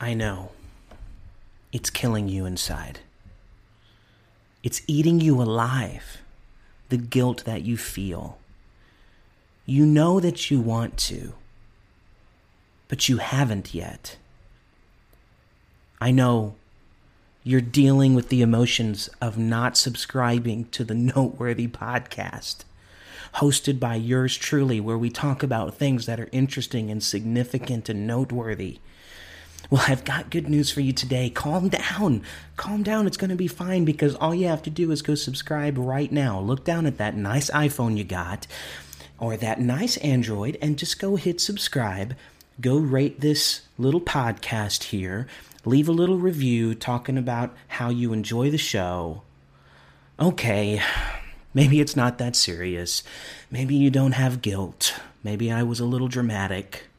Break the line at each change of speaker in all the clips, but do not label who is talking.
I know. It's killing you inside. It's eating you alive. The guilt that you feel. You know that you want to, but you haven't yet. I know you're dealing with the emotions of not subscribing to the Noteworthy podcast, hosted by yours truly, where we talk about things that are interesting and significant and noteworthy. Well, I've got good news for you today. Calm down. Calm down. It's going to be fine because all you have to do is go subscribe right now. Look down at that nice iPhone you got or that nice Android and just go hit subscribe. Go rate this little podcast here. Leave a little review talking about how you enjoy the show. Okay, maybe it's not that serious. Maybe you don't have guilt. Maybe I was a little dramatic.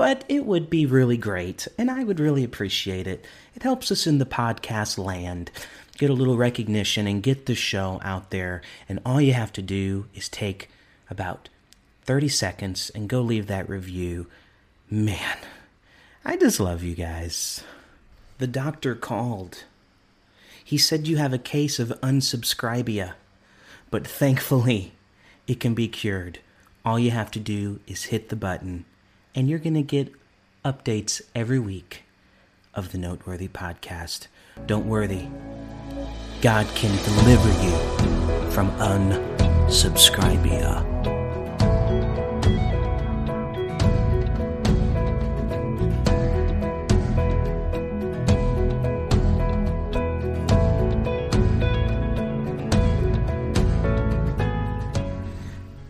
But it would be really great, and I would really appreciate it. It helps us in the podcast land get a little recognition and get the show out there. And all you have to do is take about 30 seconds and go leave that review. Man, I just love you guys. The doctor called. He said you have a case of unsubscribia, but thankfully, it can be cured. All you have to do is hit the button and you're going to get updates every week of the Noteworthy podcast. Don't worry, God can deliver you from unsubscribia.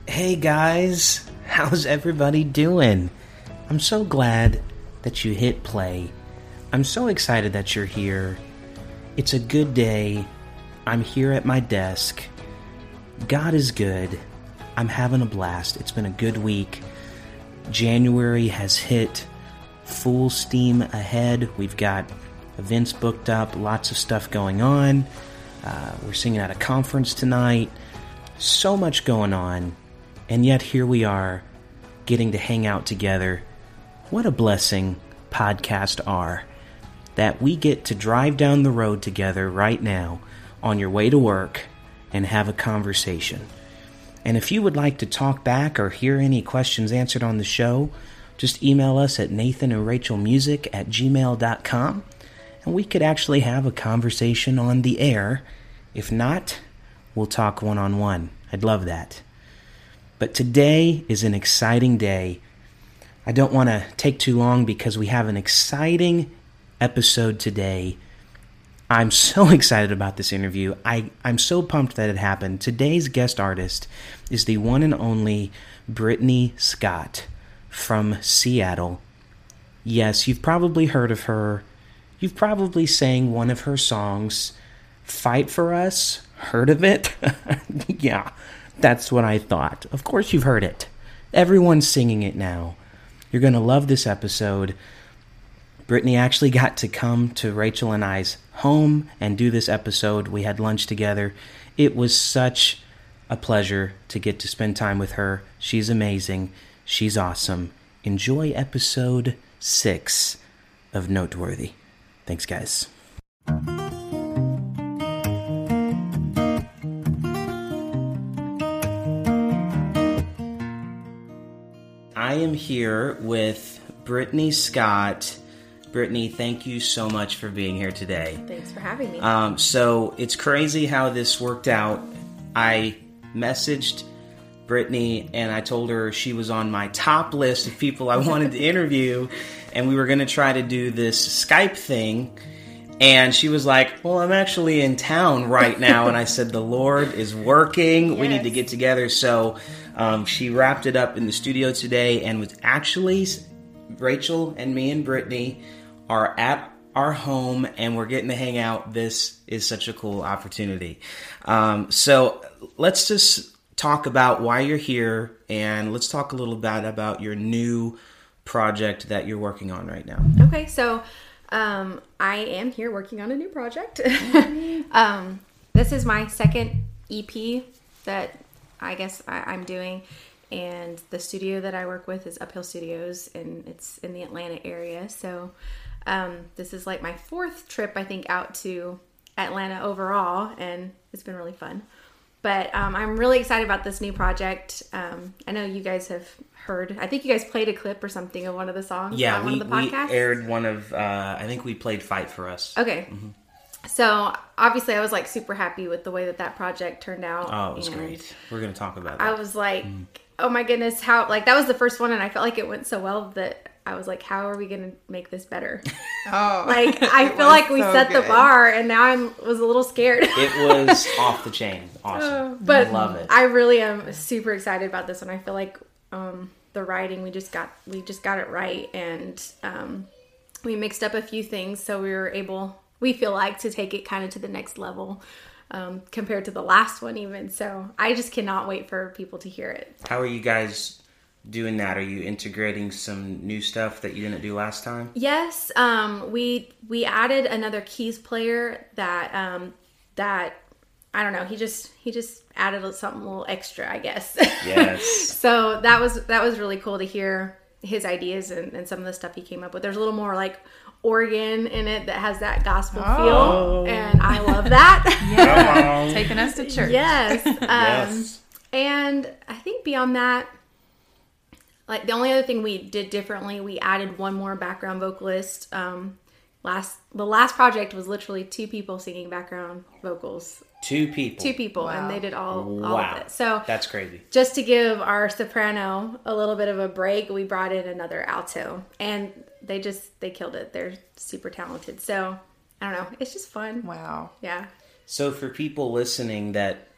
Hey guys, how's everybody doing? I'm so glad that you hit play. I'm so excited that you're here. It's a good day. I'm here at my desk. God is good. I'm having a blast. It's been a good week. January has hit full steam ahead. We've got events booked up, lots of stuff going on. Uh, we're singing at a conference tonight. So much going on. And yet here we are getting to hang out together what a blessing podcasts are. That we get to drive down the road together right now on your way to work and have a conversation. And if you would like to talk back or hear any questions answered on the show, just email us at Nathan and Rachel Music at gmail.com and we could actually have a conversation on the air. If not, we'll talk one on one. I'd love that. But today is an exciting day I don't want to take too long because we have an exciting episode today. I'm so excited about this interview. I, I'm so pumped that it happened. Today's guest artist is the one and only Brittany Scott from Seattle. Yes, you've probably heard of her. You've probably sang one of her songs, Fight for Us. Heard of it? yeah, that's what I thought. Of course, you've heard it. Everyone's singing it now. You're going to love this episode. Brittany actually got to come to Rachel and I's home and do this episode. We had lunch together. It was such a pleasure to get to spend time with her. She's amazing. She's awesome. Enjoy episode six of Noteworthy. Thanks, guys. I am here with Brittany Scott. Brittany, thank you so much for being here today.
Thanks for having me.
Um, so it's crazy how this worked out. I messaged Brittany and I told her she was on my top list of people I wanted to interview, and we were going to try to do this Skype thing. And she was like, Well, I'm actually in town right now. and I said, The Lord is working. Yes. We need to get together. So um, she wrapped it up in the studio today and was actually Rachel and me and Brittany are at our home and we're getting to hang out. This is such a cool opportunity. Um, so let's just talk about why you're here and let's talk a little bit about your new project that you're working on right now.
Okay, so um, I am here working on a new project. um, this is my second EP that I guess I, am doing. and the studio that I work with is Uphill Studios, and it's in the Atlanta area. So um, this is like my fourth trip, I think, out to Atlanta overall, and it's been really fun. But um, I'm really excited about this new project. Um, I know you guys have heard. I think you guys played a clip or something of one of the songs.
Yeah,
on
we,
one of the
we aired one of. Uh, I think we played "Fight for Us."
Okay.
Mm-hmm.
So obviously, I was like super happy with the way that that project turned out.
Oh, it was
and
great. We're gonna talk about that.
I was like, oh my goodness, how like that was the first one, and I felt like it went so well that I was like, how are we gonna make this better?
Oh,
Like I feel like we
so
set the bar, and now I was a little scared.
it was off the chain. Awesome.
but
I love it.
I really am super excited about this one. I feel like um, the writing we just got we just got it right, and um, we mixed up a few things, so we were able we feel like to take it kind of to the next level um, compared to the last one, even. So I just cannot wait for people to hear it.
How are you guys doing that? Are you integrating some new stuff that you didn't do last time?
Yes, um, we we added another keys player that um, that I don't know. He just he just added something a little extra, I guess.
Yes.
so that was that was really cool to hear his ideas and, and some of the stuff he came up with. There's a little more like organ in it that has that gospel
Oh.
feel, and I love that.
Yeah, taking us to church.
yes. Um,
yes.
and I think beyond that, like the only other thing we did differently, we added one more background vocalist. Um, last the last project was literally two people singing background vocals,
Two people.
two people, and they did all all
Wow.
of it. So
That's crazy.
just to give our soprano a little bit of a break, we brought in another alto, and they just they killed it. They're super talented. So I don't know, it's just fun.
Wow.
Yeah.
So for people listening that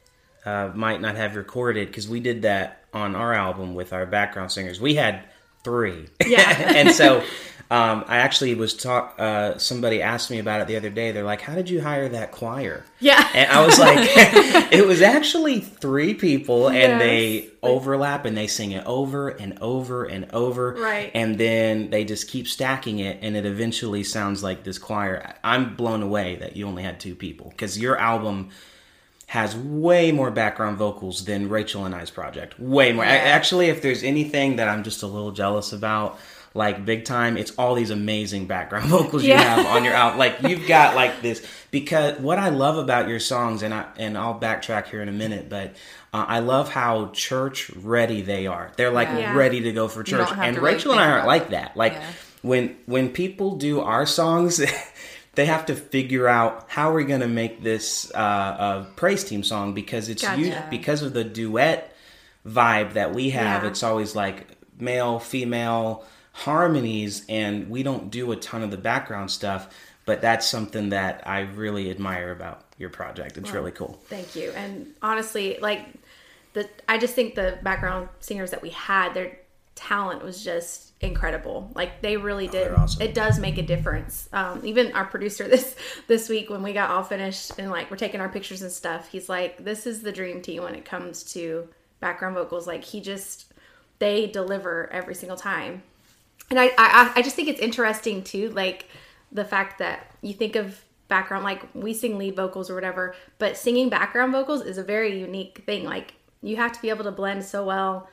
uh, might not have recorded, because we did that on our album with our background singers, we had three.
Yeah.
and so um, I actually was talk. Uh, somebody asked me about it the other day. They're like, "How did you hire that choir?"
Yeah.
And I was like, "It was actually three people, and
Yes.
they overlap and they sing it over and over and over,
Right.
And then they just keep stacking it, and it eventually sounds like this choir. I'm blown away that you only had two people because your album has way more background vocals than Rachel and I's project. Way more.
Yeah.
Actually, if there's anything that I'm just a little jealous about, like big time, it's all these amazing background vocals you
Yeah.
have on your album. Like you've got like this because what I love about your songs, and I and I'll backtrack here in a minute, but. Uh, I love how church ready they are. They're like
Yeah.
ready to go for church, and
to really
Rachel and I aren't like that. Like
Yeah.
when when people do our songs they have to figure out how we're going to make this uh, a praise team song because it's
Gotcha.
u- because of the duet vibe that we have it's always like male female harmonies and we don't do a ton of the background stuff but that's something that i really admire about your project it's really cool
Thank you. And honestly, like the I just think the background singers that we had, their talent was just incredible. Like they really did.
they're awesome.
It does make a difference. Um, even our producer this this week when we got all finished and like we're taking our pictures and stuff, he's like, "This is the dream team when it comes to background vocals." Like he just they deliver every single time and I, I I just think it's interesting too, like the fact that you think of background, like we sing lead vocals or whatever, but singing background vocals is a very unique thing. Like you have to be able to blend so well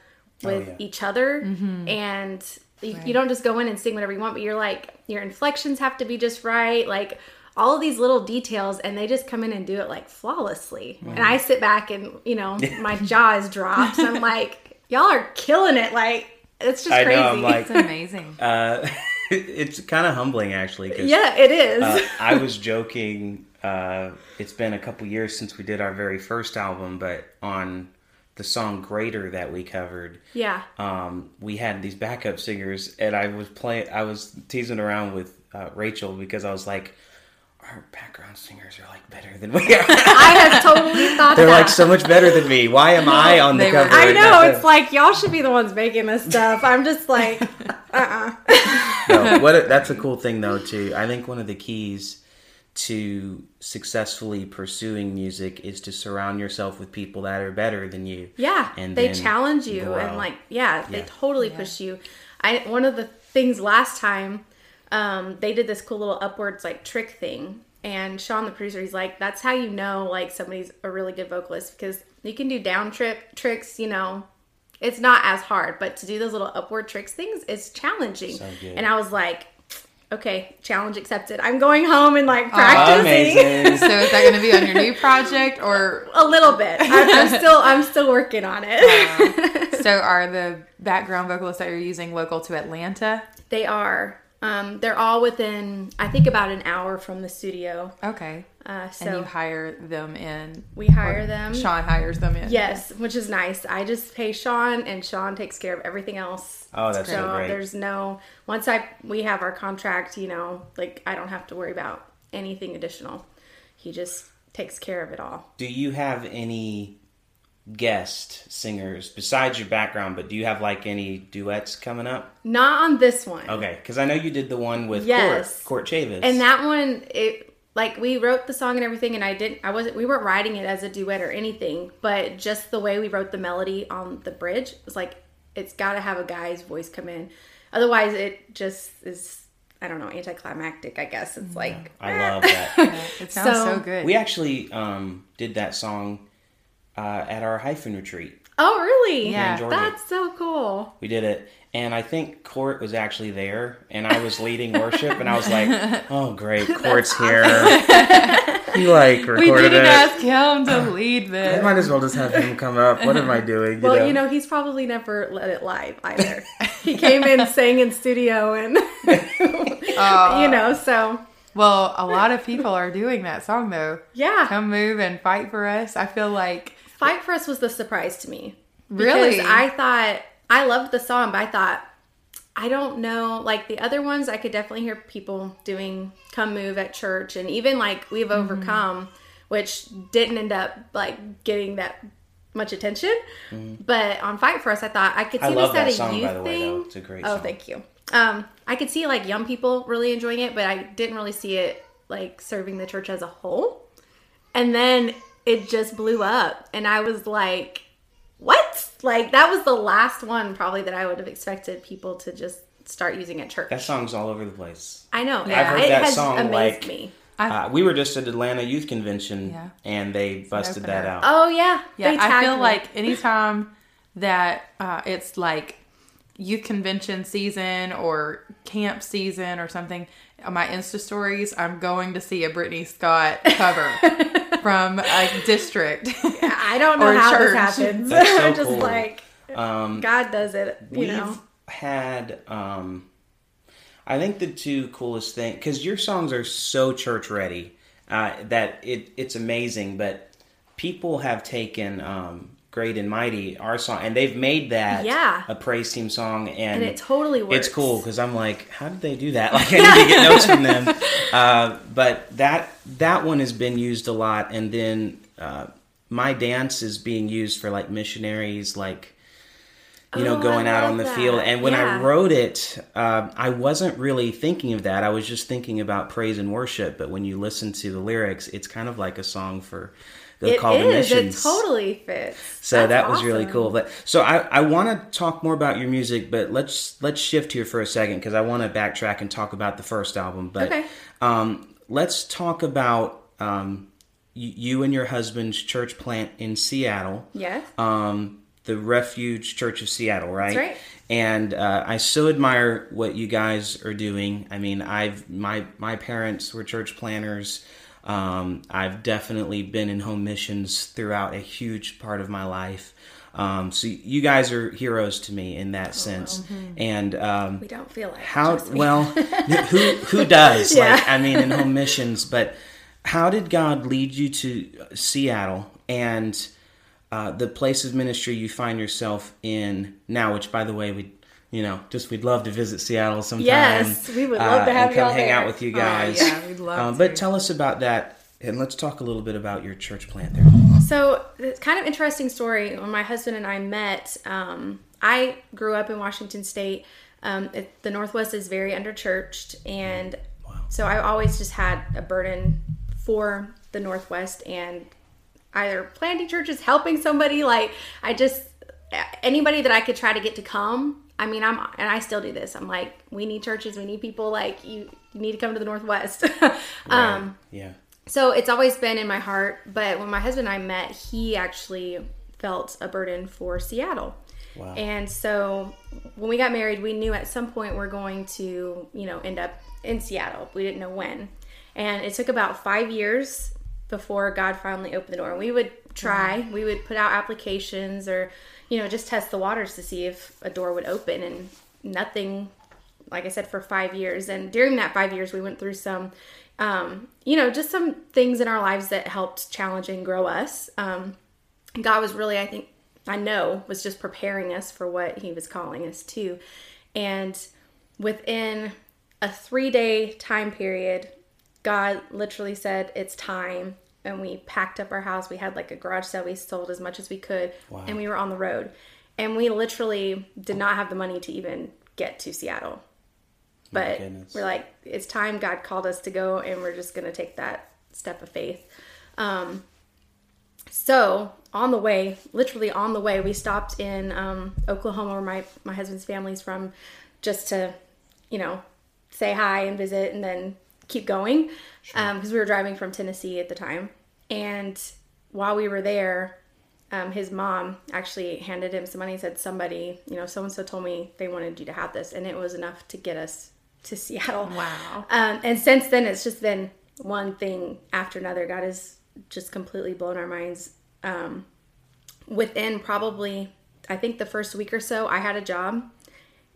oh, with
yeah.
each other, mm-hmm. and you, you don't just go in and sing whatever you want, but you're like your inflections have to be just right, like all of these little details, and they just come in and do it like flawlessly. And I sit back and you know my jaw is dropped. and I'm like, y'all are killing it, like. It's just
I know,
crazy.
I'm like-
It's amazing.
uh, it's kind of humbling actually.
Yeah, it is.
uh, I was joking. Uh, it's been a couple years since we did our very first album, but on the song "Greater" that we covered,
yeah.
um, we had these backup singers, and I was playing. I was teasing around with uh, Rachel because I was like, "Our background singers are like better than we are.
I have totally thought that.
They're
that.
like so much better than me. Why am I on the
They were-
cover?"
I know. It's
them?"
like y'all should be the ones making this stuff. I'm just like, uh, uh
no, what a, that's a cool thing though too. I think one of the keys to successfully pursuing music is to surround yourself with people that are better than you.
Yeah,
And
they challenge you
grow.
and like, yeah, they
Yeah.
totally push you. I one of the things last time, um, they did this cool little upwards like trick thing, and Sean, the producer, he's like, that's how you know like somebody's a really good vocalist because you can do down trip tricks, you know, it's not as hard, but to do those little upward tricks things is challenging.
So good.
and I was like, okay, challenge accepted. I'm going home and like practicing
Amazing.
So is that going to be on your new project or
a little bit. I'm, I'm still I'm still working on it.
so are the background vocalists that you're using local to Atlanta?
they are. Um, they're all within I think about an hour from the studio.
Okay.
Uh,
and
so
you hire them in.
we hire them.
Sean hires them in.
Yes, which is nice. I just pay Sean, and Sean takes care of everything else.
Oh, that's so
so
great.
there's no once I we have our contract, you know, like I don't have to worry about anything additional. He just takes care of it all.
Do you have any guest singers besides your background? But do you have like any duets coming up?
Not on this one.
Okay, because I know you did the one with
Yes.
Court, Court Chavis.
And that one, it like we wrote the song and everything, and I didn't. I wasn't. We weren't writing it as a duet or anything, but just the way we wrote the melody on the bridge was like it's got to have a guy's voice come in. Otherwise, it just is. I don't know, anticlimactic. I guess it's like
I love that.
It sounds so,
So-
good.
we actually um, did that song uh, at our hyphen retreat.
Oh, really?
Yeah.
That's so cool.
We did it, and I think Court was actually there, and I was leading worship, and I was like, "Oh, great, Court's here." he like recorded we
didn't
it.
ask him to lead
I
this.
might as well just have him come up. What am I doing?
Well, you know, he's probably never let it live either. he came in, sang in studio, and
Uh,
you know, so
Well, a lot of people are doing that song though.
yeah.
Come move and fight for us. I feel like
Fight for Us was the surprise to me.
Really?
Because I thought I loved the song, but I thought I don't know, like the other ones I could definitely hear people doing Come Move at church and even like We've
Mm-hmm.
Overcome, which didn't end up like getting that much attention. But on Fight for Us I thought I could see
Mm-hmm. I love
this at
that
a
song,
youth
by the way,
thing.
though. It's a great
oh,
song.
thank you. Um I could see like young people really enjoying it, but I didn't really see it like serving the church as a whole. And then it just blew up. And I was like, what? Like, that was the last one probably that I would have expected people to just start using at church.
that song's all over the place.
I know.
Yeah. I've
heard
it
that
has
song,
amazed
like-
me.
Uh, we were just at Atlanta Youth Convention,
Yeah.
and they busted that out.
Oh, yeah.
Yeah,
They
I feel
me.
like anytime that uh, it's like youth convention season or camp season or something, on my Insta stories, I'm going to see a Brittany Scott cover from a district.
I don't know how
church.
this happens.
That's so
just
cool.
like,
Um,
God does it, you
we've
know.
had, um, I think the two coolest things because your songs are so church ready uh, that it it's amazing. But people have taken um, "Great and Mighty" our song, and they've made that
Yeah.
a praise team song, and,
And it totally works.
It's cool because I'm like, how did they do that? Like, I need to get notes from them. Uh, but that that one has been used a lot, and then uh, my dance is being used for like missionaries, like you know,
Oh,
going out on the
that.
field. And when I wrote it, uh, I wasn't really thinking of that. I was just thinking about praise and worship. But when you listen to the lyrics, it's kind of like a song for the
It
to
is. It totally fits.
So
That's
that was really cool. But so I, I want to talk more about your music, but let's let's shift here for a second because I want to backtrack and talk about the first album. But
Okay.
um, let's talk about um, you and your husband's church plant in Seattle
Yes.
um, the Refuge Church of Seattle, right?
That's right.
And uh, I so admire what you guys are doing. I mean, I've my my parents were church planters. Um, I've definitely been in home missions throughout a huge part of my life. Um, so you guys are heroes to me in that sense. And um,
We don't feel like
how well who who does
Yeah.
like i mean in home missions but how did god lead you to seattle and uh, the place of ministry you find yourself in now which by the way we you know just we'd love to visit seattle sometime
Yes, we would love to
uh,
have
and come hang
there.
out with you
Oh,
guys
yeah, we'd love
um,
to.
but tell us about that and let's talk a little bit about your church plant there
So it's kind of interesting story. When my husband and I met, um, I grew up in Washington State. Um, it, the Northwest is very underchurched, and so I always just had a burden for the Northwest and either planting churches, helping somebody. Like I just anybody that I could try to get to come. I mean, I'm and I still do this. I'm like, we need churches, we need people. Like you, you need to come to the Northwest. um,
yeah
so it's always been in my heart. But when my husband and I met, he actually felt a burden for Seattle.
Wow.
And so when we got married, we knew at some point we're going to, you know, end up in Seattle. We didn't know when. And it took about five years before God finally opened the door. We would try, we would put out applications or, you know, just test the waters to see if a door would open. And nothing, like I said, for five years. And during that five years, we went through some, um, you know, just some things in our lives that helped challenge and grow us. Um, God was really, I think, I know, was just preparing us for what He was calling us to. And within a three day time period, God literally said, It's time. And we packed up our house. We had like a garage sale. We sold as much as we could.
Wow.
And we were on the road. And we literally did not have the money to even get to Seattle. But we're like, it's time God called us to go, and we're just going to take that step of faith. Um, so on the way, literally on the way, we stopped in um, Oklahoma, where my my husband's family's from, just to, you know, say hi and visit, and then keep going, because we were driving from Tennessee at the time. And while we were there, um, his mom actually handed him some money and said, "Somebody, you know, so and so told me they wanted you to have this," and it was enough to get us to Seattle.
Wow.
Um, and since then, it's just been one thing after another. God has just completely blown our minds. Um, within probably, I think the first week or so, I had a job,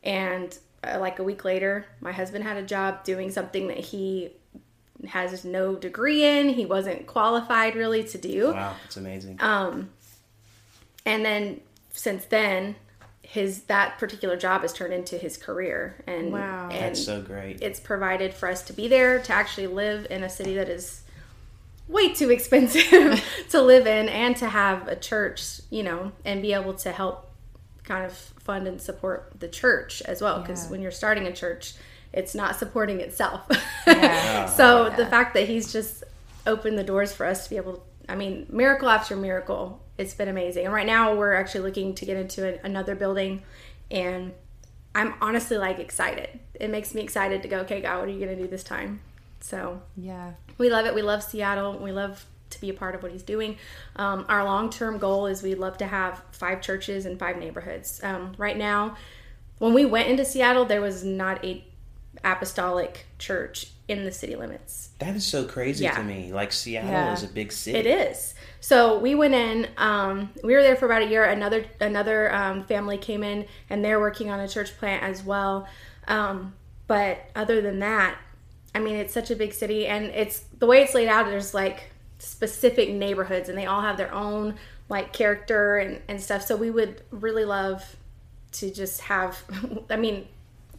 and uh, like a week later, my husband had a job doing something that he has no degree in. He wasn't qualified really to do.
Wow, it's amazing.
Um, and then since then, his that particular job has turned into his career, and
Wow.
and
That's so great.
it's provided for us to be there to actually live in a city that is way too expensive to live in and to have a church you know and be able to help kind of fund and support the church as well because
Yeah.
when you're starting a church it's not supporting itself.
Yeah.
so
Yeah.
the fact that he's just opened the doors for us to be able i mean miracle after miracle it's been amazing. And right now we're actually looking to get into a, another building and i'm honestly like excited. It makes me excited to go okay god what are you going to do this time? So
Yeah.
we love it. We love seattle. We love to be a part of what he's doing. Um, our long-term goal is we'd love to have five churches in five neighborhoods. Um, right now when we went into seattle there was not a apostolic church in the city limits
that is so crazy
Yeah.
to me. Like Seattle
Yeah.
is a big city.
it is. So we went in. Um, we were there for about a year. Another another um, family came in, and they're working on a church plant as well. Um, but other than that, I mean, it's such a big city, and it's the way it's laid out. There's like specific neighborhoods, and they all have their own like character and, and stuff. So we would really love to just have. I mean.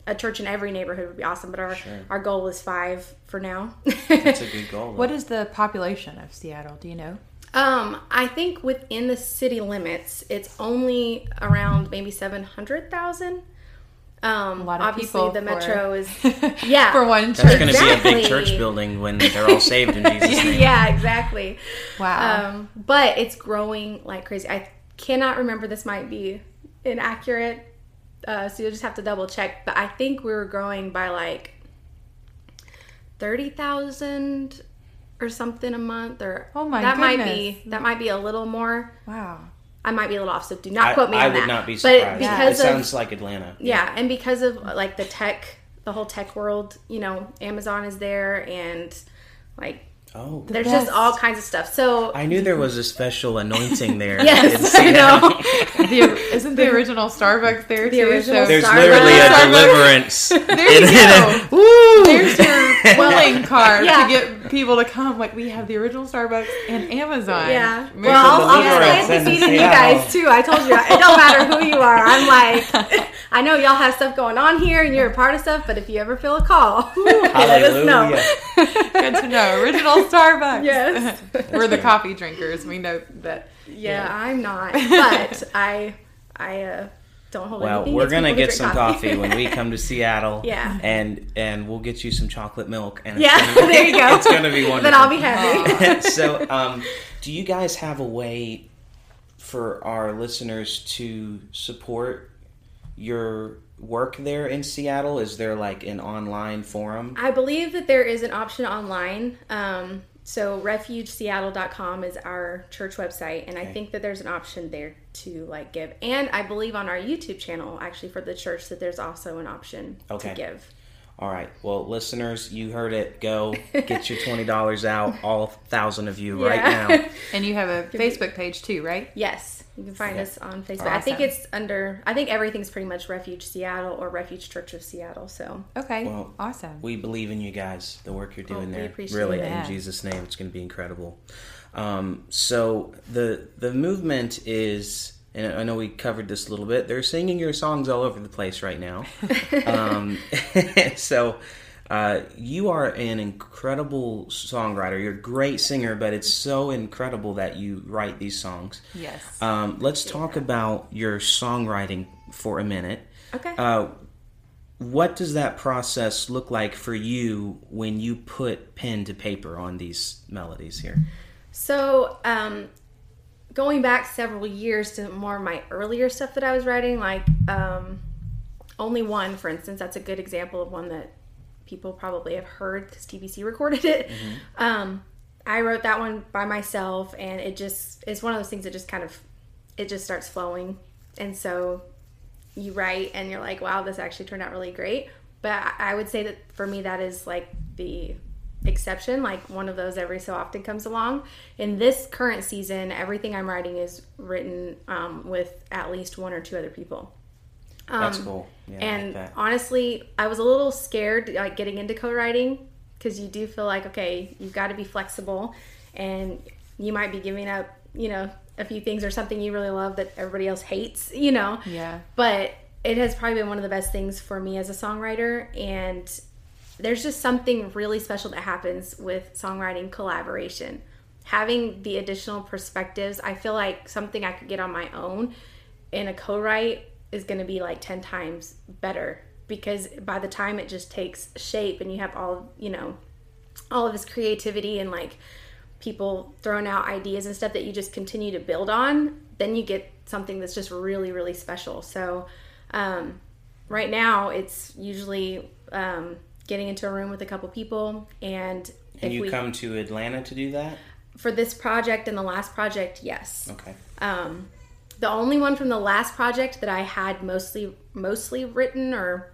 A church in every neighborhood would be awesome, but our
Sure.
our goal is five for now.
That's a good goal.
What is the population of Seattle? Do you know?
Um, I think within the city limits, it's only around maybe seven hundred thousand. Um,
A lot of
obviously
people
the
for-
metro is yeah
For one
That's going to be a big church building when they're all saved in Jesus' name.
yeah exactly.
Wow.
Um, but it's growing like crazy. I cannot remember. This might be inaccurate, uh, so you'll just have to double check. But I think we were growing by like thirty thousand or something a month, or
Oh my
that might be that might be a little more.
wow.
I might be a little off, so do not
I,
quote me
I
on
would
that.
not be
But
surprised.
because
it
of
sounds like Atlanta.
yeah, and because of like the tech, the whole tech world, you know, Amazon is there, and like
Oh,
there's
best.
just all kinds of stuff. So
I knew there was a special anointing there.
yes, I
Seattle.
know.
The, isn't the original Starbucks there
The
too?
original
There's
Starbucks.
literally a deliverance.
There you go.
Woo!
There's your calling card
Yeah.
to get people to come. Like we have the original Starbucks and Amazon.
Yeah.
Move
Well, I'll,
to
I'll
deliverance
plant the
in
seed in you guys too. I told you, it don't matter who you are. I'm like, I know y'all have stuff going on here, and you're a part of stuff. But if you ever feel a call, let us know.
Good to know. Original Starbucks.
Yes.
We're the coffee drinkers. We know that.
Yeah, I'm not, but I, I uh, don't hold
Well,
anything
we're gonna get some coffee when we come to Seattle.
Yeah.
and and we'll get you some chocolate milk. And
Yeah,
gonna
there you go.
It's gonna be wonderful.
then I'll be happy.
so, um, do you guys have a way for our listeners to support your work there in Seattle? Is there like an online forum?
I believe that there is an option online. Um, so refugeseattle.com is our church website and i think that there's an option there to like give. And i believe on our youtube channel actually for the church that there's also an option
Okay.
to give
All right. Well, listeners, you heard it. Go get your twenty dollars out, all thousand of you right now.
And you have a Facebook page too, right?
yes you can find
Yeah.
us on facebook i think it's under i think everything's pretty much refuge seattle or refuge church of seattle so
Okay.
Well,
awesome.
We believe in you guys, the work you're doing
we
there.
appreciate
really,
that.
in Jesus' name, it's going to be incredible. Um, so the the movement is, and I know we covered this a little bit. They're singing your songs all over the place right now. um, so. Uh, you are an incredible songwriter. You're a great singer, but it's so incredible that you write these songs.
Yes.
Um, let's talk about your songwriting for a minute.
okay
Uh, what does that process look like for you when you put pen to paper on these melodies here?
So, um, going back several years to more of my earlier stuff that I was writing, like um, Only One, for instance, that's a good example of one that people probably have heard because TBC recorded it. Um, I wrote that one by myself, and it just is one of those things that just kind of it just starts flowing, and so you write and you're like, wow, this actually turned out really great. But I I would say that for me, that is like the exception. Like one of those every so often comes along. In this current season, everything I'm writing is written um, with at least one or two other people.
That's cool. Yeah, I like
Um, And
that.
honestly, I was a little scared like getting into co-writing because you do feel like okay, you've got to be flexible, and you might be giving up, you know, a few things or something you really love that everybody else hates, you know.
Yeah.
But it has probably been one of the best things for me as a songwriter, and there's just something really special that happens with songwriting collaboration. Having the additional perspectives, I feel like something I could get on my own in a co-write is going to be like 10 times better because by the time it just takes shape and you have all, you know, all of his creativity and like people throwing out ideas and stuff that you just continue to build on, then you get something that's just really, really special. So, um, right now it's usually um, getting into a room with a couple people and
And you
we
come to Atlanta to do that?
for this project and the last project yes
Okay.
um, the only one from the last project that I had mostly mostly written or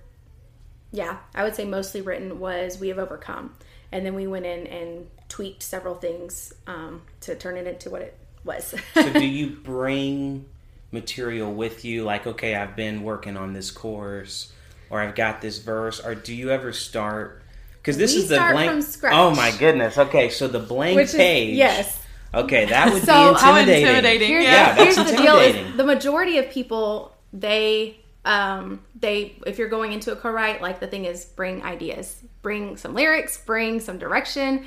yeah, I would say mostly written was We Have Overcome. And then we went in and tweaked several things um, to turn it into what it was.
So do you bring material with you like okay, I've been working on this chorus or I've got this verse or do you ever start cuz this
We
is the blank
from scratch.
Oh my goodness. Okay, so the blank
Which is
page.
yes.
Okay, that would
So,
be
how
intimidating.
intimidating.
Here's,
Yeah,
here's
that's
the deal: is the majority of people they um they if you're going into a co-write, like the thing is bring ideas, bring some lyrics, bring some direction.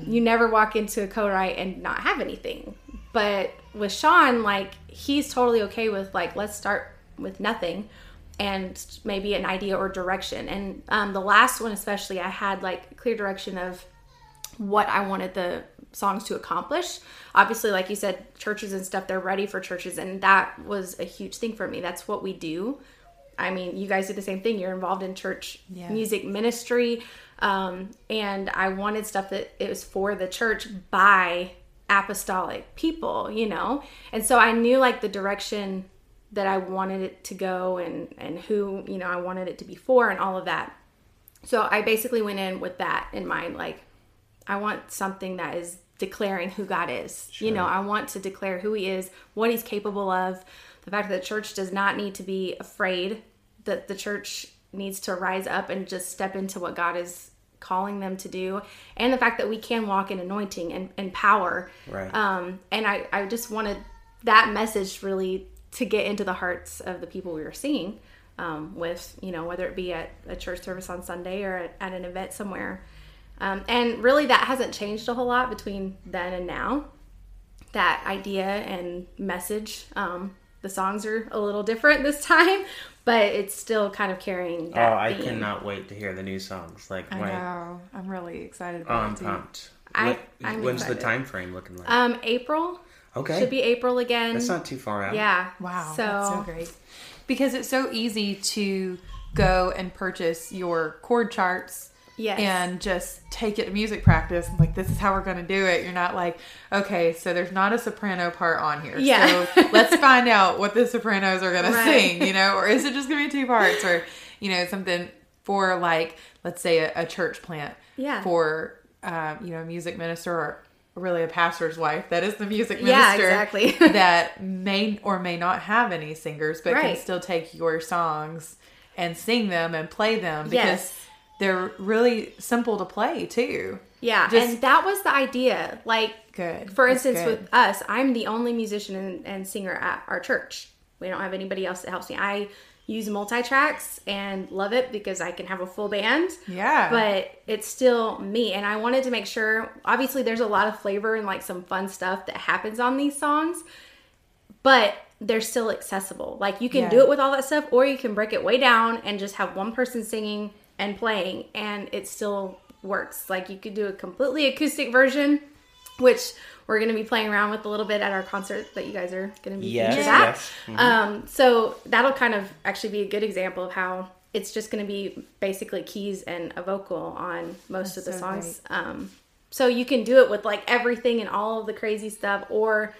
You never walk into a co-write and not have anything. But with Sean, like he's totally okay with like let's start with nothing and maybe an idea or direction. And um, the last one especially, I had like clear direction of what I wanted the songs to accomplish. Obviously, like you said, churches and stuff, they're ready for churches, and that was a huge thing for me. That's what we do. I mean, you guys do the same thing. You're involved in church
Yeah.
music ministry, um, and I wanted stuff that it was for the church by apostolic people, you know. And so I knew like the direction that I wanted it to go, and and who you know I wanted it to be for, and all of that. So I basically went in with that in mind, like I want something that is declaring who God is. You know, I want to declare who He is, what He's capable of. The fact that the church does not need to be afraid, that the church needs to rise up and just step into what God is calling them to do, and the fact that we can walk in anointing and, and power.
Right.
Um, and I, I just wanted that message really to get into the hearts of the people we were seeing um, with, you know, whether it be at a church service on Sunday or at, at an event somewhere. Um, and really, that hasn't changed a whole lot between then and now. That idea and message. Um, the songs are a little different this time, but it's still kind of carrying
Oh, I
theme.
cannot wait to hear the new songs. Like,
I
wait.
know. I'm really excited
Oh, I'm pumped.
I-
What-
I'm
when's the time frame looking like?
Um, April
okay.
should be April again.
That's not too far out.
yeah.
Wow,
So,
that's so great. Because it's so easy to go and purchase your chord charts
Yes.
and just take it to music practice. Like this is how we're going to do it. You're not like, okay, so there's not a soprano part on here.
Yeah.
So let's find out what the sopranos are going to sing, you know, or is it just going to be two parts or, you know, something for like, let's say a, a church plant
Yeah.
for, um, you know, a music minister or really a pastor's wife. That is the music minister.
Yeah, exactly.
that may or may not have any singers, but can still take your songs and sing them and play them because
Yes.
they're really simple to play too.
Yeah,
Just-
and that was the idea. Like,
Good.
For instance,
good.
with us, I'm the only musician and, and singer at our church. We don't have anybody else that helps me. I use multi tracks and love it because I can have a full band.
Yeah.
But it's still me, and I wanted to make sure. Obviously, there's a lot of flavor and like some fun stuff that happens on these songs, but they're still accessible. Like you can
Yeah.
do it with all that stuff, or you can break it way down and just have one person singing and playing, and it still works. Like you could do a completely acoustic version, which we're going to be playing around with a little bit at our concert that you guys are going to be
Yes,
featured at.
yes. Mhm.
Um, so that'll kind of actually be a good example of how it's just going to be basically keys and a vocal on most of the
so
songs. Um, so you can do it with like everything and all of the crazy stuff, or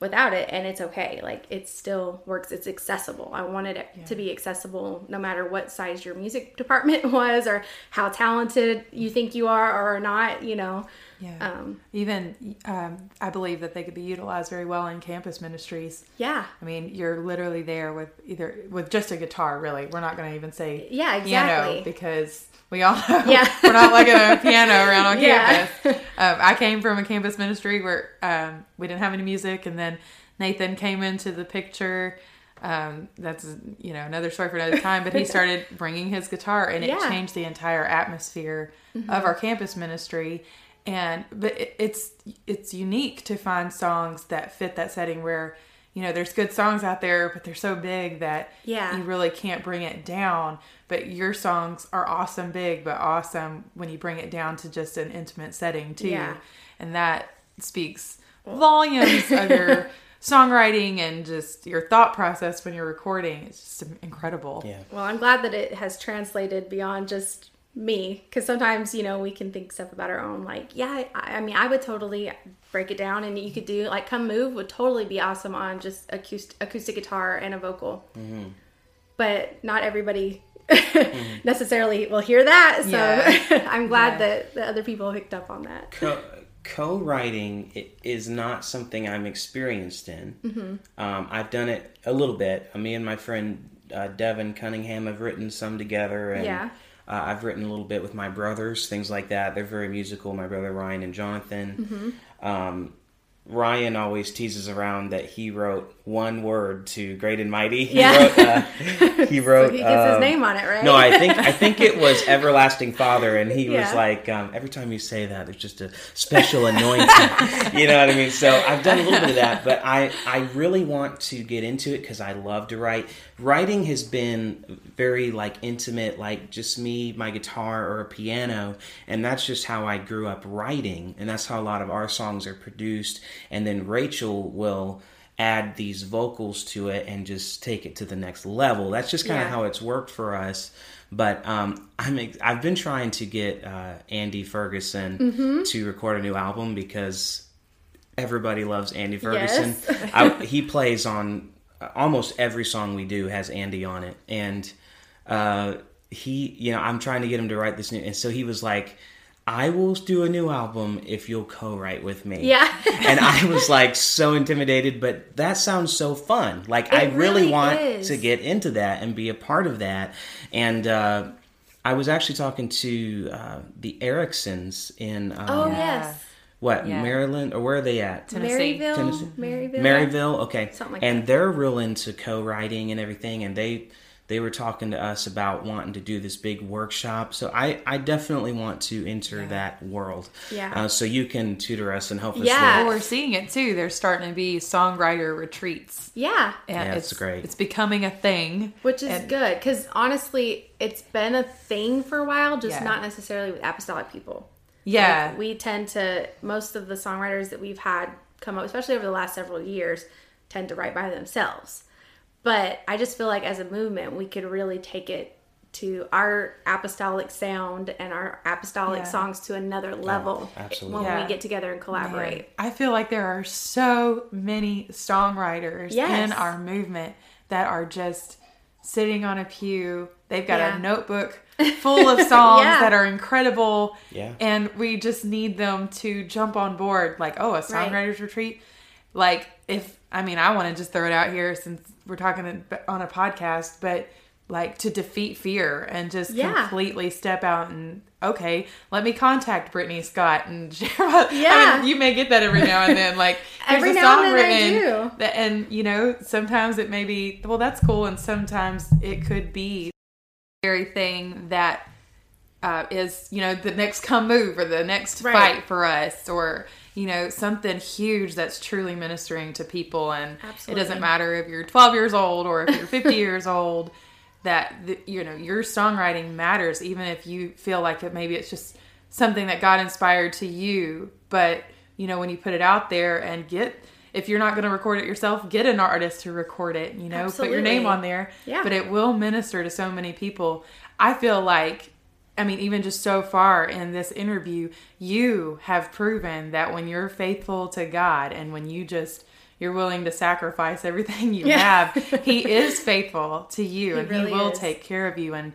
without it, and it's okay. Like it still works. It's accessible. I wanted it to be accessible, no matter what size your music department was, or how talented you think you are or not. You know.
Yeah.
Um,
Even um, I believe that they could be utilized very well in campus ministries.
yeah.
I mean, you're literally there with either with just a guitar. Really, we're not going to even say
Yeah,
piano
exactly.
because we all know
Yeah.
we're not like a piano around on
Yeah.
campus. Um, I came from a campus ministry where um, we didn't have any music, and then Nathan came into the picture. Um, that's you know another story for another time. But he started bringing his guitar, and it
Yeah.
changed the entire atmosphere of our campus ministry. And but it, it's it's unique to find songs that fit that setting where you know there's good songs out there, but they're so big that
Yeah.
you really can't bring it down. But your songs are awesome big, but awesome when you bring it down to just an intimate setting too.
Yeah.
And that speaks volumes of your songwriting and just your thought process when you're recording. It's just incredible.
Yeah.
Well, I'm glad that it has translated beyond just me because sometimes you know we can think stuff about our own like yeah I, I mean i would totally break it down and you could do like come move would totally be awesome on just acoustic, acoustic guitar and a vocal but not everybody necessarily will hear that so
Yeah.
i'm glad
Yeah.
that, that other people picked up on that
Co- co-writing is not something I'm experienced in.
Mm-hmm.
Um, I've done it a little bit. Me and my friend uh, Devin Cunningham have written some together, and
Yeah.
uh, I've written a little bit with my brothers, things like that. They're very musical. My brother Ryan and Jonathan.
Mm-hmm.
Um, Ryan always teases around that he wrote one word to Great and Mighty. He
Yeah.
wrote. Uh, he wrote.
so he gets his
um,
name on it right
no, I think I think it was Everlasting Father, and he was like, um, every time you say that, there's just a special anointing. you know what I mean? So I've done a little bit of that, but I I really want to get into it because I love to write. Writing has been very like intimate, like just me, my guitar, or a piano, and that's just how I grew up writing, and that's how a lot of our songs are produced. And then Rachel will add these vocals to it and just take it to the next level. That's just kind of
Yeah.
how it's worked for us. But um, I'm ex- I've been trying to get uh, Andy Ferguson
Mm-hmm.
to record a new album because everybody loves Andy Ferguson.
Yes.
I, he plays on uh, almost every song we do has Andy on it, and uh, he, you know, I'm trying to get him to write this new, and so he was like. I will do a new album if you'll co-write with me.
Yeah.
and I was like so intimidated, but that sounds so fun. Like I really,
really
want
is.
to get into that and be a part of that. And uh, I was actually talking to uh, the Ericksons in um,
oh yes
what
Yeah.
Maryland or where are they at?
Tennessee.
maryville
Tennessee.
maryville
Maryville, okay.
Something like
and
that.
they're real into co-writing and everything, and they they were talking to us about wanting to do this big workshop. So I I definitely want to enter that world.
Yeah.
Uh, so you can tutor us and help us.
Yeah.
Well, we're seeing it too. There's starting to be songwriter retreats.
yeah
And
Yeah,
it's
it's great.
It's becoming a thing.
which is
And-
good because honestly it's been a thing for a while just
Yeah.
not necessarily with apostolic people
Yeah.
Like, we tend to most of the songwriters that we've had come up especially over the last several years tend to write by themselves but i just feel like as a movement we could really take it to our apostolic sound and our apostolic
Yeah.
songs to another level oh,
absolutely.
when
Yeah.
we get together and collaborate.
Man, I feel like there are so many songwriters
Yes.
in our movement that are just sitting on a pew. They've got
Yeah.
a notebook full of songs
Yeah.
that are incredible.
Yeah.
And we just need them to jump on board. Like, oh, a songwriters retreat. Like, if, I mean, I want to just throw it out here since we're talking on a podcast, but like to defeat fear and just
Yeah.
completely step out and okay, let me contact Brittany Scott and share about.
Yeah.
I mean, you may get that every now and then. Like
Every
a
now
song
and then I do.
that- and you know sometimes it may be well that's cool, and sometimes it could be very thing that uh, is you know the next come move or the next
Right.
fight for us or you know something huge that's truly ministering to people. And it doesn't matter if you're 12 years old or if you're 50 years old that the, you know your songwriting matters even if you feel like it maybe it's just something that God inspired to you. But you know when you put it out there and get if you're not going to record it yourself get an artist to record it you know put your name on there.
Yeah.
but it will minister to so many people. I feel like i mean even just so far in this interview you have proven that when you're faithful to god and when you just you're willing to sacrifice everything you
Yeah.
have he is faithful to you
He
and
really
he will
is.
take care of you and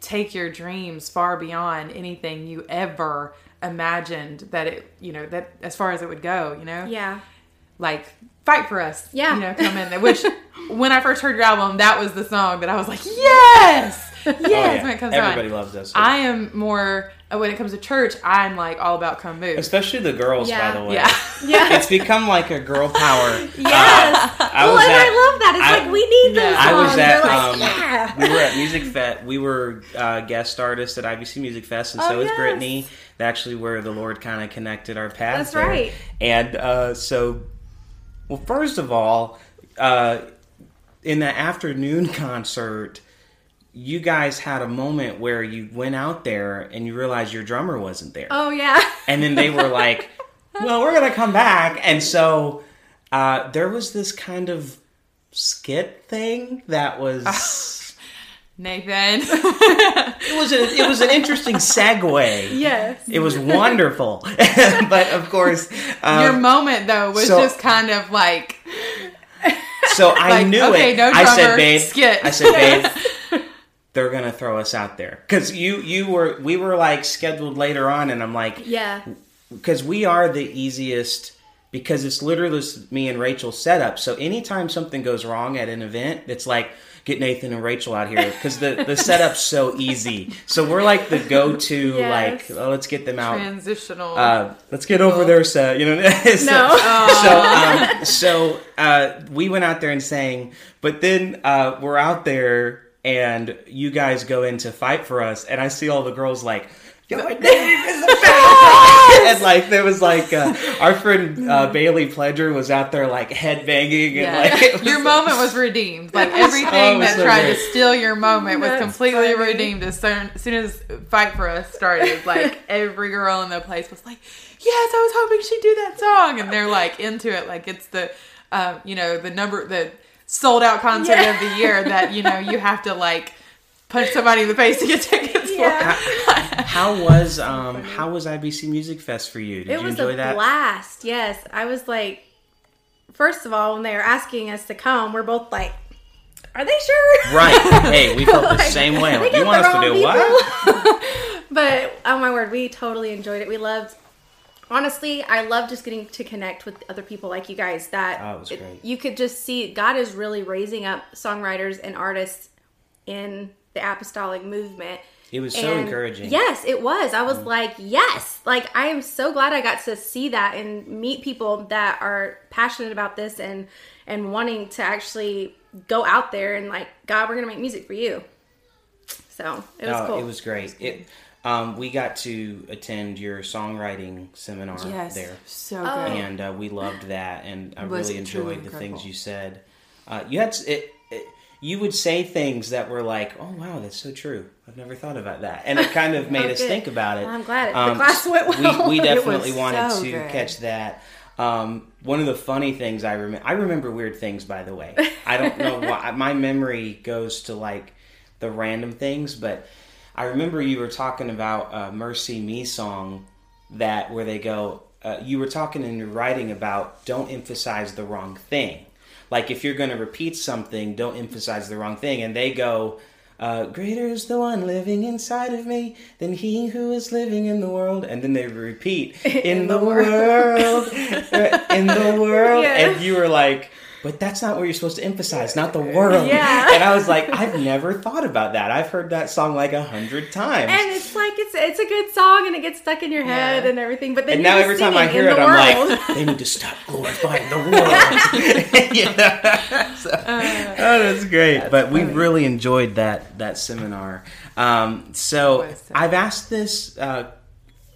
take your dreams far beyond anything you ever imagined that it you know that as far as it would go you know
Yeah.
like fight for us.
Yeah.
You know, come in there. Which when I first heard your album, that was the song that I was like, yes, yes.
Oh, yeah.
When it comes
Everybody
on.
loves this.
I am more uh, when it comes to church. I'm like all about come move.
Especially the girls,
Yeah.
by the way.
Yeah.
Yeah.
It's become like a girl power.
Yes.
Uh, I
well,
was
and
at-
I love that. It's
I-
like we need those
Yeah.
songs.
I was
They're
at
like,
um,
yeah.
we were at Music Fest. We were uh, guest artists at IBC Music Fest, and
Oh,
so was
yes.
Brittany. Actually, where the Lord kind of connected our paths.
That's
there.
right.
And uh, so, well, first of all, uh, in the afternoon concert, you guys had a moment where you went out there and you realized your drummer wasn't there.
Oh yeah.
And then they were like, well, we're going to come back. And so uh, there was this kind of skit thing that was.
Nathan.
it was a, it was an interesting segue.
yes.
It was wonderful, but of course, um,
your moment though was
so-
just kind of like
so I
like,
knew
okay,
it.
no
I said, babe.
skit.
I said, babe. They're gonna throw us out there because you you were we were like scheduled later on, and I'm like,
Yeah.
because we are the easiest because it's literally just me and Rachel set up. So anytime something goes wrong at an event, it's like get Nathan and Rachel out here because the the setup's so easy. So we're like the go to
Yes.
like oh, let's get them out.
transitional.
Uh, let's get over their set, you know. so,
No.
so, um, so uh, we went out there and sang, but then uh, we're out there and you guys go in to fight for us, and I see all the girls like. Your name is the and like there was like uh, our friend uh, Bailey Pledger was out there like head banging and
yeah.
like was
your moment was redeemed. Like
Oh,
everything
it was
that
so
tried
great.
to steal your moment was completely
funny.
redeemed as soon, as soon as Fight for Us started. Like every girl in the place was like, "Yes, I was hoping she'd do that song," and they're like into it. Like it's the, um, you know, the number the sold out concert
Yeah.
of the year that you know you have to like punch somebody in the face to get tickets
Yeah.
for.
How was um how was IBC Music Fest for you? Did
It
you
was
enjoy
a
that?
blast. Yes. I was like, first of all, when they were asking us to come, we're both like, are they sure?
Right. Hey, we felt the same way. Like, you want us to
wrong
do what?
but oh my word, we totally enjoyed it. We loved. Honestly, I love just getting to connect with other people like you guys. That
Oh, was great.
you could just see God is really raising up songwriters and artists in the apostolic movement.
It was so
And
encouraging.
Yes, it was. I was mm. like, yes. Like I am so glad I got to see that and meet people that are passionate about this and and wanting to actually go out there and like, God, we're gonna make music for you. So it was oh,
No,
cool.
it was great. It, um, we got to attend your songwriting seminar
Yes,
there,
so
Oh.
good.
and uh, we loved that. And I really enjoyed the
incredible.
things you said. Uh, you had it, it. You would say things that were like, "Oh wow, that's so true. I've never thought about that," and it kind of made
Oh,
us
good.
think about it.
Well, I'm glad it- the
Um,
class went well.
We, we definitely wanted
so
to
good.
catch that. Um, one of the funny things I remember, I remember weird things. By the way, I don't know why. My memory goes to like the random things, but I remember you were talking about a "MercyMe" song that where they go. Uh, you were talking in your writing about don't emphasize the wrong thing. Like if you're going to repeat something, don't emphasize the wrong thing. And they go, uh, "Greater is the one living inside of me than he who is living in the world." And then they repeat, "In, the,
the
world, in the world,"
Yeah.
and you were like. But that's not what you're supposed to emphasize, not the world.
Yeah.
And I was like, I've never thought about that. I've heard that song like a hundred times.
And it's like it's it's a good song and it gets stuck in your head
Yeah.
and everything. But then
And now every time I hear it, I'm
world.
like, they need to stop glorifying the world. Know? So-
Uh,
oh, that's great. but we really enjoyed that that seminar. Um, so
so
I've asked this uh,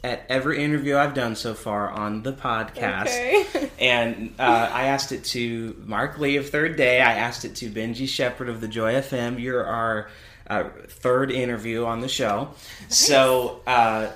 at every interview I've done so far on the podcast,
Okay.
and uh, I asked it to Mark Lee of Third Day. I asked it to Benji Shepard of the Joy FM. You're our uh, third interview on the show, so. Uh,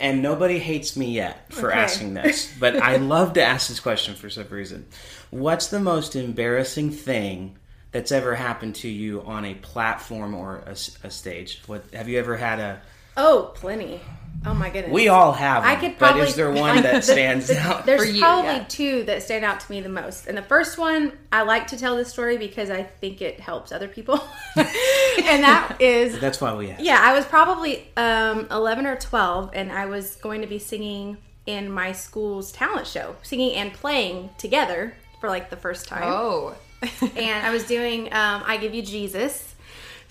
and nobody hates me yet for
Okay.
asking this, but I love to ask this question for some reason. What's the most embarrassing thing that's ever happened to you on a platform or a stage? What have you ever had a?
Oh, plenty. Oh my goodness.
We all have.
I
them,
could
but
probably
is there one
like,
that stands
the-
out?
There's
For you,
probably
yeah.
two that stand out to me the most. And the first one, I like to tell this story because I think it helps other people. and that is
That's why we asked.
yeah, I was probably um, 11 or 12, and I was going to be singing in my school's talent show, singing and playing together for like the first time.
Oh.
And I was doing um, I Give You Jesus.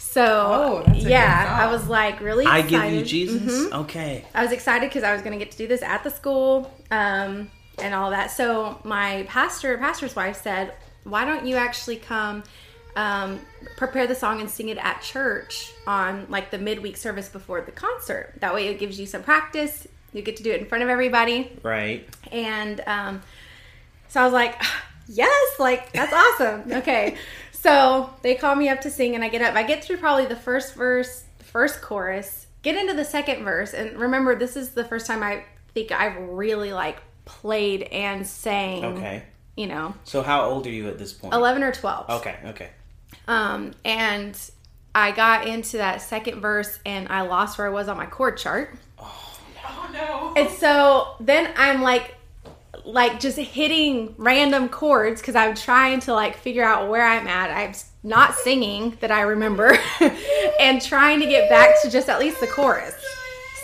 So,
Oh, that's a
yeah,
song.
I was like really
I
excited.
give you Jesus.
Mhm.
Okay.
I was excited because I was going to get to do this at the school um, and all that. So my pastor, pastor's wife said, "Why don't you actually come um, prepare the song and sing it at church on like the midweek service before the concert? That way, it gives you some practice. You get to do it in front of everybody."
Right.
And um, so I was like, yes, like that's awesome. Okay. So they call me up to sing, and I get up. I get through probably the first verse, the first chorus, get into the second verse. And remember, this is the first time I think I've really like played and sang,
Okay.
you know,
So how old are you at this point?
11 or 12.
Okay. Okay.
Um, and I got into that second verse, and I lost where I was on my chord chart.
Oh no.
And so then I'm like, like just hitting random chords because I'm trying to like figure out where I'm at. I'm not singing that I remember, and trying to get back to just at least the chorus.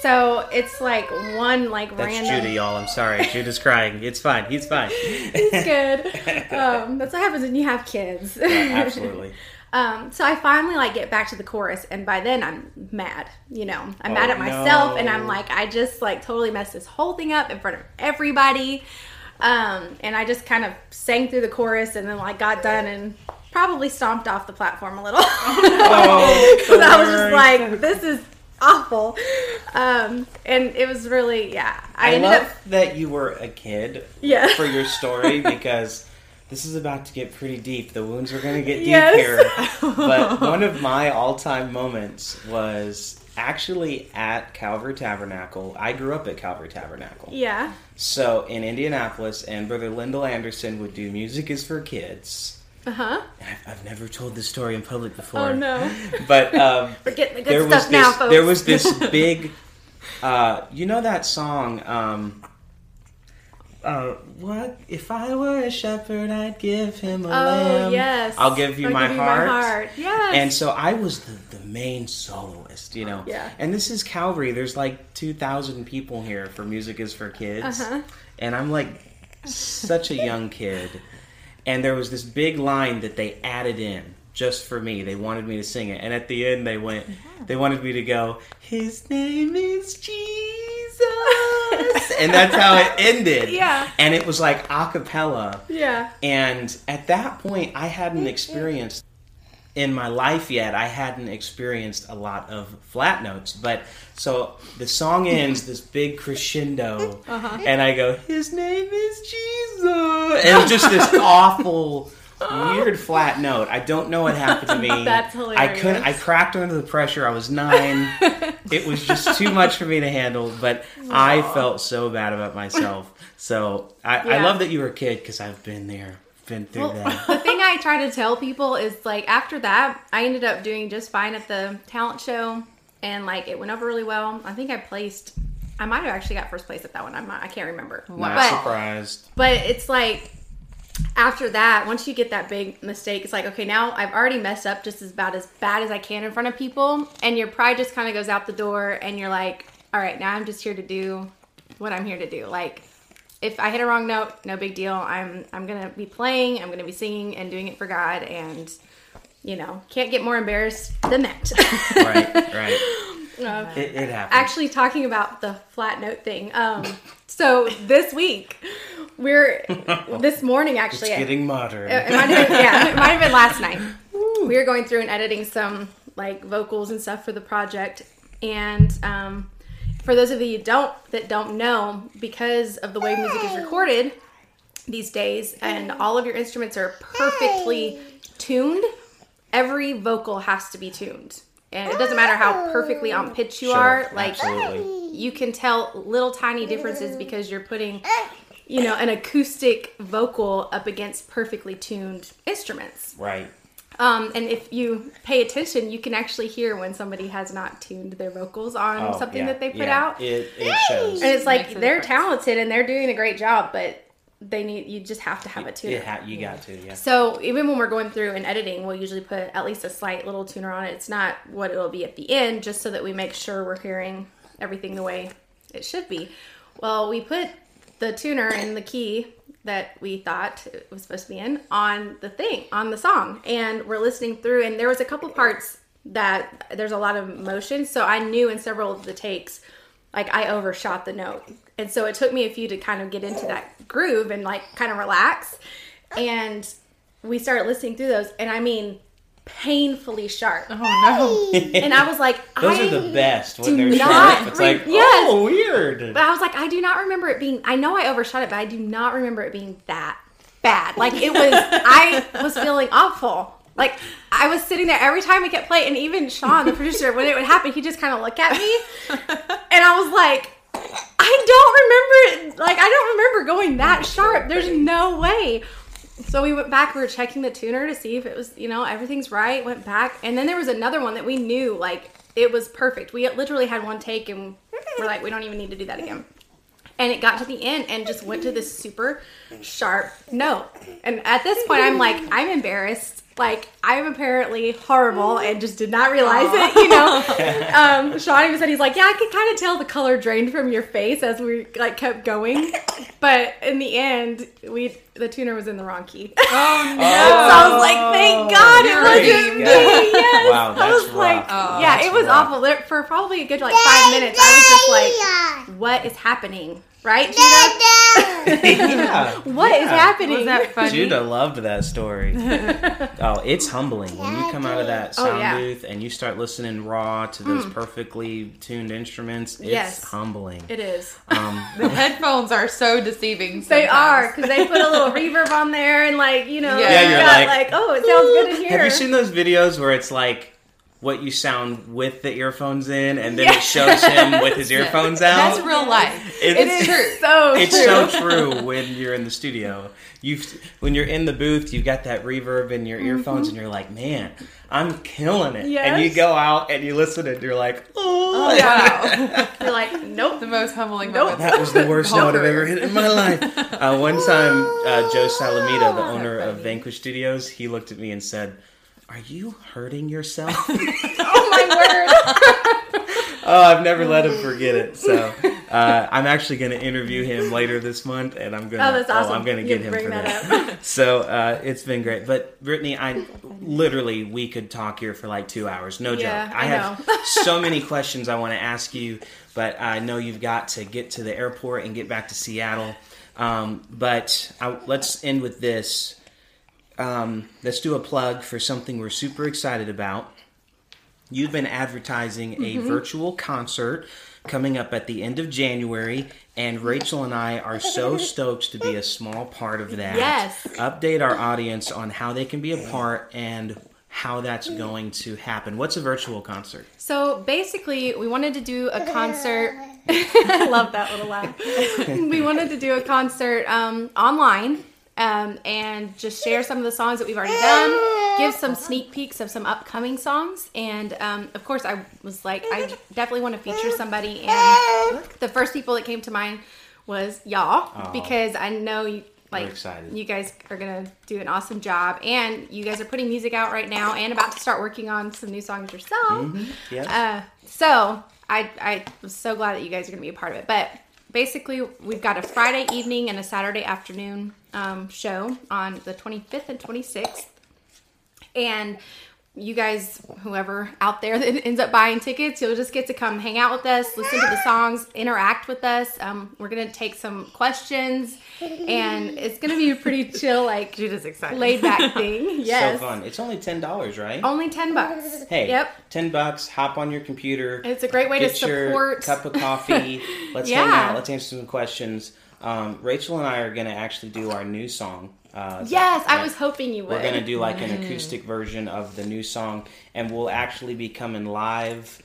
So it's like one like
That's
random.
Judy, y'all. I'm sorry. Judah's crying. It's fine. He's fine.
He's good. Um, that's what happens when you have kids.
Absolutely.
Um, so I finally like get back to the chorus, and by then I'm mad. You know, I'm mad
Oh,
at myself, and I'm like, I just like totally messed this whole thing up in front of everybody. Um, and I just kind of sang through the chorus, and then like got done and probably stomped off the platform a little
Oh,
because I was just like, this is awful. Um, and it was really, yeah. I,
I
ended
love
up,
that you were a kid
Yeah.
for your story because this is about to get pretty deep. The wounds are going to get deep
Yes.
here. But one of my all-time moments was actually at Calvary Tabernacle. I grew up at Calvary Tabernacle.
yeah.
So in Indianapolis, and Brother Lyndall Anderson would do Music is for Kids.
Uh huh.
I've, I've never told this story in public before.
Oh no.
But um,
We're getting the good
there
stuff
was
now,
this,
folks.
there was this big uh, you know that song um, uh, what if I were a shepherd I'd give him a
Oh
lamb
yes.
I'll give you,
I'll
my,
give you
heart.
my heart. Yes.
and so I was the, the main soloist you know
Yeah.
and this is Calvary there's like 2,000 people here for Music is for Kids
Uh-huh.
and I'm like such a young kid and there was this big line that they added in just for me. They wanted me to sing it, and at the end they went. They wanted me to go. His name is Jesus, and that's how it ended.
Yeah.
and it was like a cappella.
yeah.
And at that point, I hadn't experienced in my life yet. I hadn't experienced a lot of flat notes, but so the song ends this big crescendo,
Uh-huh.
and I go, "His name is Jesus," and just this awful. Weird flat note. I don't know what happened to me.
That's hilarious.
I couldn't. I cracked under the pressure. I was nine. it was just too much for me to handle. But I felt so bad about myself. So I, I love that you were a kid because I've been there been through
Well,
that.
the thing I try to tell people is like after that, I ended up doing just fine at the talent show, and like it went over really well. I think I placed. I might have actually got first place at that one. I'm not, I can't remember.
Not
But
surprised.
but it's like after that, once you get that big mistake, it's like okay, now I've already messed up just as bad as bad as I can in front of people, and your pride just kind of goes out the door, and you're like, all right, now I'm just here to do what I'm here to do. Like if I hit a wrong note, no big deal. I'm I'm gonna be playing, I'm gonna be singing and doing it for God, and you know can't get more embarrassed than that.
Right, right.
Uh,
It, it happens.
actually talking about the flat note thing. Um, so this week we're this morning
it's
actually.
getting modern.
It might have been, yeah, it might have been last night. We were going through and editing some like vocals and stuff for the project, and um, for those of you don't that don't know, because of the way music is recorded these days, and all of your instruments are perfectly tuned, every vocal has to be tuned, and it doesn't matter how perfectly on pitch you
Sure,
are. Like
absolutely.
you can tell little tiny differences because you're putting you know an acoustic vocal up against perfectly tuned instruments
Right.
um, and if you pay attention you can actually hear when somebody has not tuned their vocals on
Oh,
something
yeah,
that they put
yeah.
out
It, it shows.
and it's like
Makes a
they're
difference.
talented and they're doing a great job but they need you just have to have a tuner
It ha- you got to, yeah.
so even when we're going through and editing, we'll usually put at least a slight little tuner on it. It's not what it'll be at the end, just so that we make sure we're hearing everything the way it should be. Well, we put the tuner in the key that we thought it was supposed to be in on the thing, on the song. And we're listening through and there was a couple parts that there's a lot of motion. So I knew in several of the takes, like I overshot the note. And so it took me a few to kind of get into that groove and like kind of relax. And we started listening through those and I mean painfully sharp.
Oh no.
And I was like,
Those
I
are the best when they're
not
sharp. It's
re-
like,
yes.
oh, weird.
But I was like, I do not remember it being. I know I overshot it, but I do not remember it being that bad. Like it was. I was feeling awful. Like I was sitting there every time we kept playing, and even Sean, the producer, when it would happen, he just kind of looked at me, and I was like, I don't remember. Like I don't remember going that sharp. There's no way. So we went back. We were checking the tuner to see if it was, you know, everything's right. Went back, and then there was another one that we knew like it was perfect. We literally had one take, and we're like, we don't even need to do that again. And it got to the end and just went to this super sharp note. And at this point, I'm like, I'm embarrassed. Like I'm apparently horrible and just did not realize it. You know. Um, Sean even said he's like, yeah, I could kind of tell the color drained from your face as we like kept going. But in the end, we the tuner was in the wrong key.
Oh no.
So I was like, thank God it wasn't me. Yes.
Wow,
I
that's
was like.
Oh,
yeah, it was
rough.
awful. For probably a good like five minutes, I was just like, what is happening? Right, Judah?
yeah.
What is
yeah.
happening?
Was that funny?
Judah loved that story. oh, it's humbling when you come out of that
Oh,
sound
yeah.
booth and you start listening raw to those perfectly tuned instruments. It's
Yes.
humbling.
It is.
Um,
The headphones are so deceiving.
They are because they put a little reverb on there and like you know,
Yeah,
you
you're
got,
like,
like, oh, it sounds good in here.
have you seen those videos where it's like what you sound with the earphones in, and then
Yeah.
it shows him with his earphones out?
That's real life.
It-
It
it's
true.
so
It's
true.
so true when you're in the studio. You when you're in the booth, you've got that reverb in your earphones, and you're like, "Man, I'm killing it." And you go out and you listen, and you're like, "Oh,
Oh wow.
You're like, nope.
the most humbling
Nope.
moment.
that was the worst note I've ever hit in my life." Uh, one time, uh, Joe Salamita, the owner of. Vanquish Studios, he looked at me and said, "Are you hurting yourself?"
Oh my word.
Oh, I've never let him forget it. So uh, I'm actually going to interview him later this month, and I'm going to.
Oh, that's awesome.
I'm going to get him for
that
that. so uh, it's been great. But Brittany, I literally we could talk here for like two hours. No
Yeah,
joke.
I
have so many questions I want to ask you, but I know you've got to get to the airport and get back to Seattle. Um, but I, let's end with this. Um, let's do a plug for something we're super excited about. You've been advertising a
Mm-hmm.
virtual concert coming up at the end of January, and Rachel and I are so stoked to be a small part of that.
Yes.
Update our audience on how they can be a part and how that's going to happen. What's a virtual concert?
So basically, we wanted to do a concert. I love that little laugh. we wanted to do a concert um, online, um, and just share some of the songs that we've already done, give some sneak peeks of some upcoming songs, and um, of course, I was like, I definitely want to feature somebody. And the first people that came to mind was y'all because I know you. Like
excited.
you guys are gonna do an awesome job, and you guys are putting music out right now, and about to start working on some new songs yourself.
Yes.
Uh, so I I was so glad that you guys are gonna be a part of it. But basically, we've got a Friday evening and a Saturday afternoon um, show on the 25th and 26th, and you guys, whoever out there that ends up buying tickets, you'll just get to come hang out with us, listen to the songs, interact with us. Um, we're gonna take some questions, and it's gonna be a pretty chill, like
Judah's excited.
laid back thing. Yes,
So fun. It's only ten dollars, right?
only ten bucks.
Hey,
Yep.
ten bucks. Hop on your computer.
It's a great way to
get your
support.
cup of coffee. Let's hang out. Let's answer some questions. Um, Rachel and I are to actually do our new song. Uh,
Yes, I was hoping you would.
We're to do like an acoustic version of the new song, and we'll actually be coming live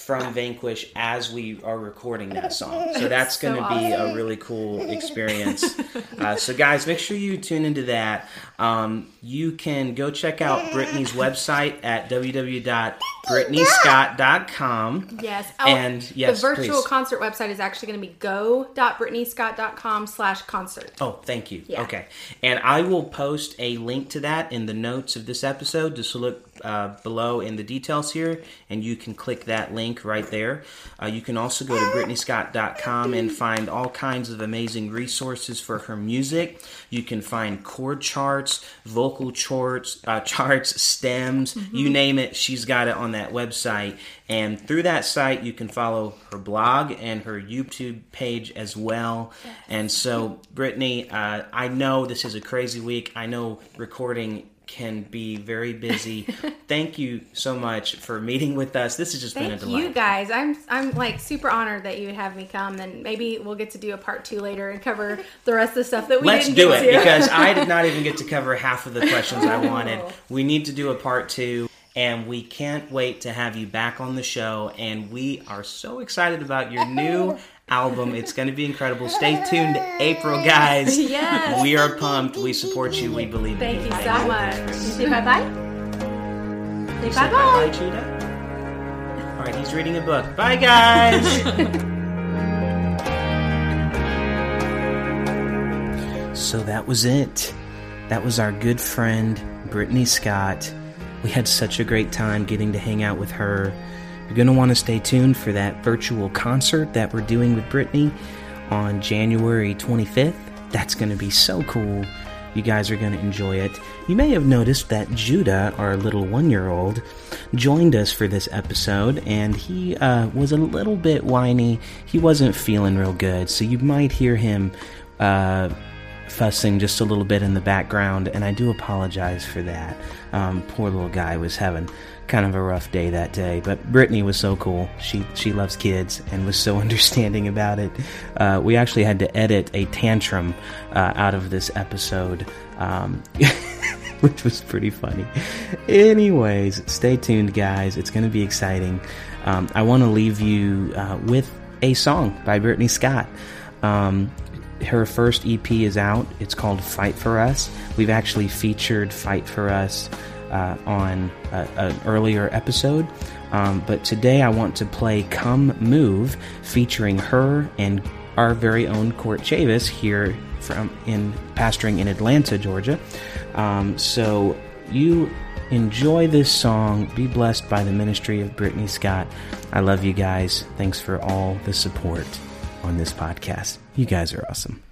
from Vanquish as we are recording that song. So that's going to be a really cool experience. uh, so, guys, make sure you tune into that. Um, you can go check out Brittany's website at www.brittanyscott.com.
Yes.
And, yes,
the virtual
please.
concert website is actually going to be go.brittanyscott.com slash concert.
Oh, thank you.
Yeah.
Okay. And I will post a link to that in the notes of this episode. Just look uh, below in the details here, and you can click that link right there. Uh, you can also go to BrittanyScott.com and find all kinds of amazing resources for her music. You can find chord charts, vocal charts, uh, charts, stems, you name it. She's got it on that website. And through that site, you can follow her blog and her YouTube page as well. And so, Brittany, uh, I know this is a crazy week. I know recording can be very busy. Thank you so much for meeting with us. This has just been a delight.
you guys. I'm I'm like super honored that you would have me come, and maybe we'll get to do a part two later and cover the rest of the stuff that we
Let's
didn't
do it
to.
because I did not even get to cover half of the questions I wanted. Oh. We need to do a part two, and we can't wait to have you back on the show. And we are so excited about your new album. It's going to be incredible. Stay tuned, April, guys.
Yes.
We are pumped. We support you. We believe in you.
Thank
you.
you so much. You say bye bye. Say
Say
bye
bye-bye,
bye.
Judah. All right, he's reading a book. Bye, guys. so that was it. That was our good friend, Brittany Scott. We had such a great time getting to hang out with her. You're going to want to stay tuned for that virtual concert that we're doing with Brittany on January 25th. That's going to be so cool. You guys are going to enjoy it. You may have noticed that Judah, our little one year old, joined us for this episode, and he uh, was a little bit whiny. He wasn't feeling real good, so you might hear him uh, fussing just a little bit in the background, and I do apologize for that. Um, poor little guy was having kind of a rough day that day, but Brittany was so cool. She she loves kids and was so understanding about it. Uh, we actually had to edit a tantrum uh, out of this episode. Um, which was pretty funny. Anyways, stay tuned, guys. It's going to be exciting. Um, I want to leave you uh, with a song by Brittany Scott. Um, her first EP is out. It's called Fight for Us. We've actually featured Fight for Us uh, on a, an earlier episode. Um, but today I want to play Come Move featuring her and our very own Court Chavis here from in pastoring in Atlanta, Georgia. Um, so you enjoy this song. Be blessed by the ministry of Brittany Scott. I love you guys. Thanks for all the support on this podcast. You guys are awesome.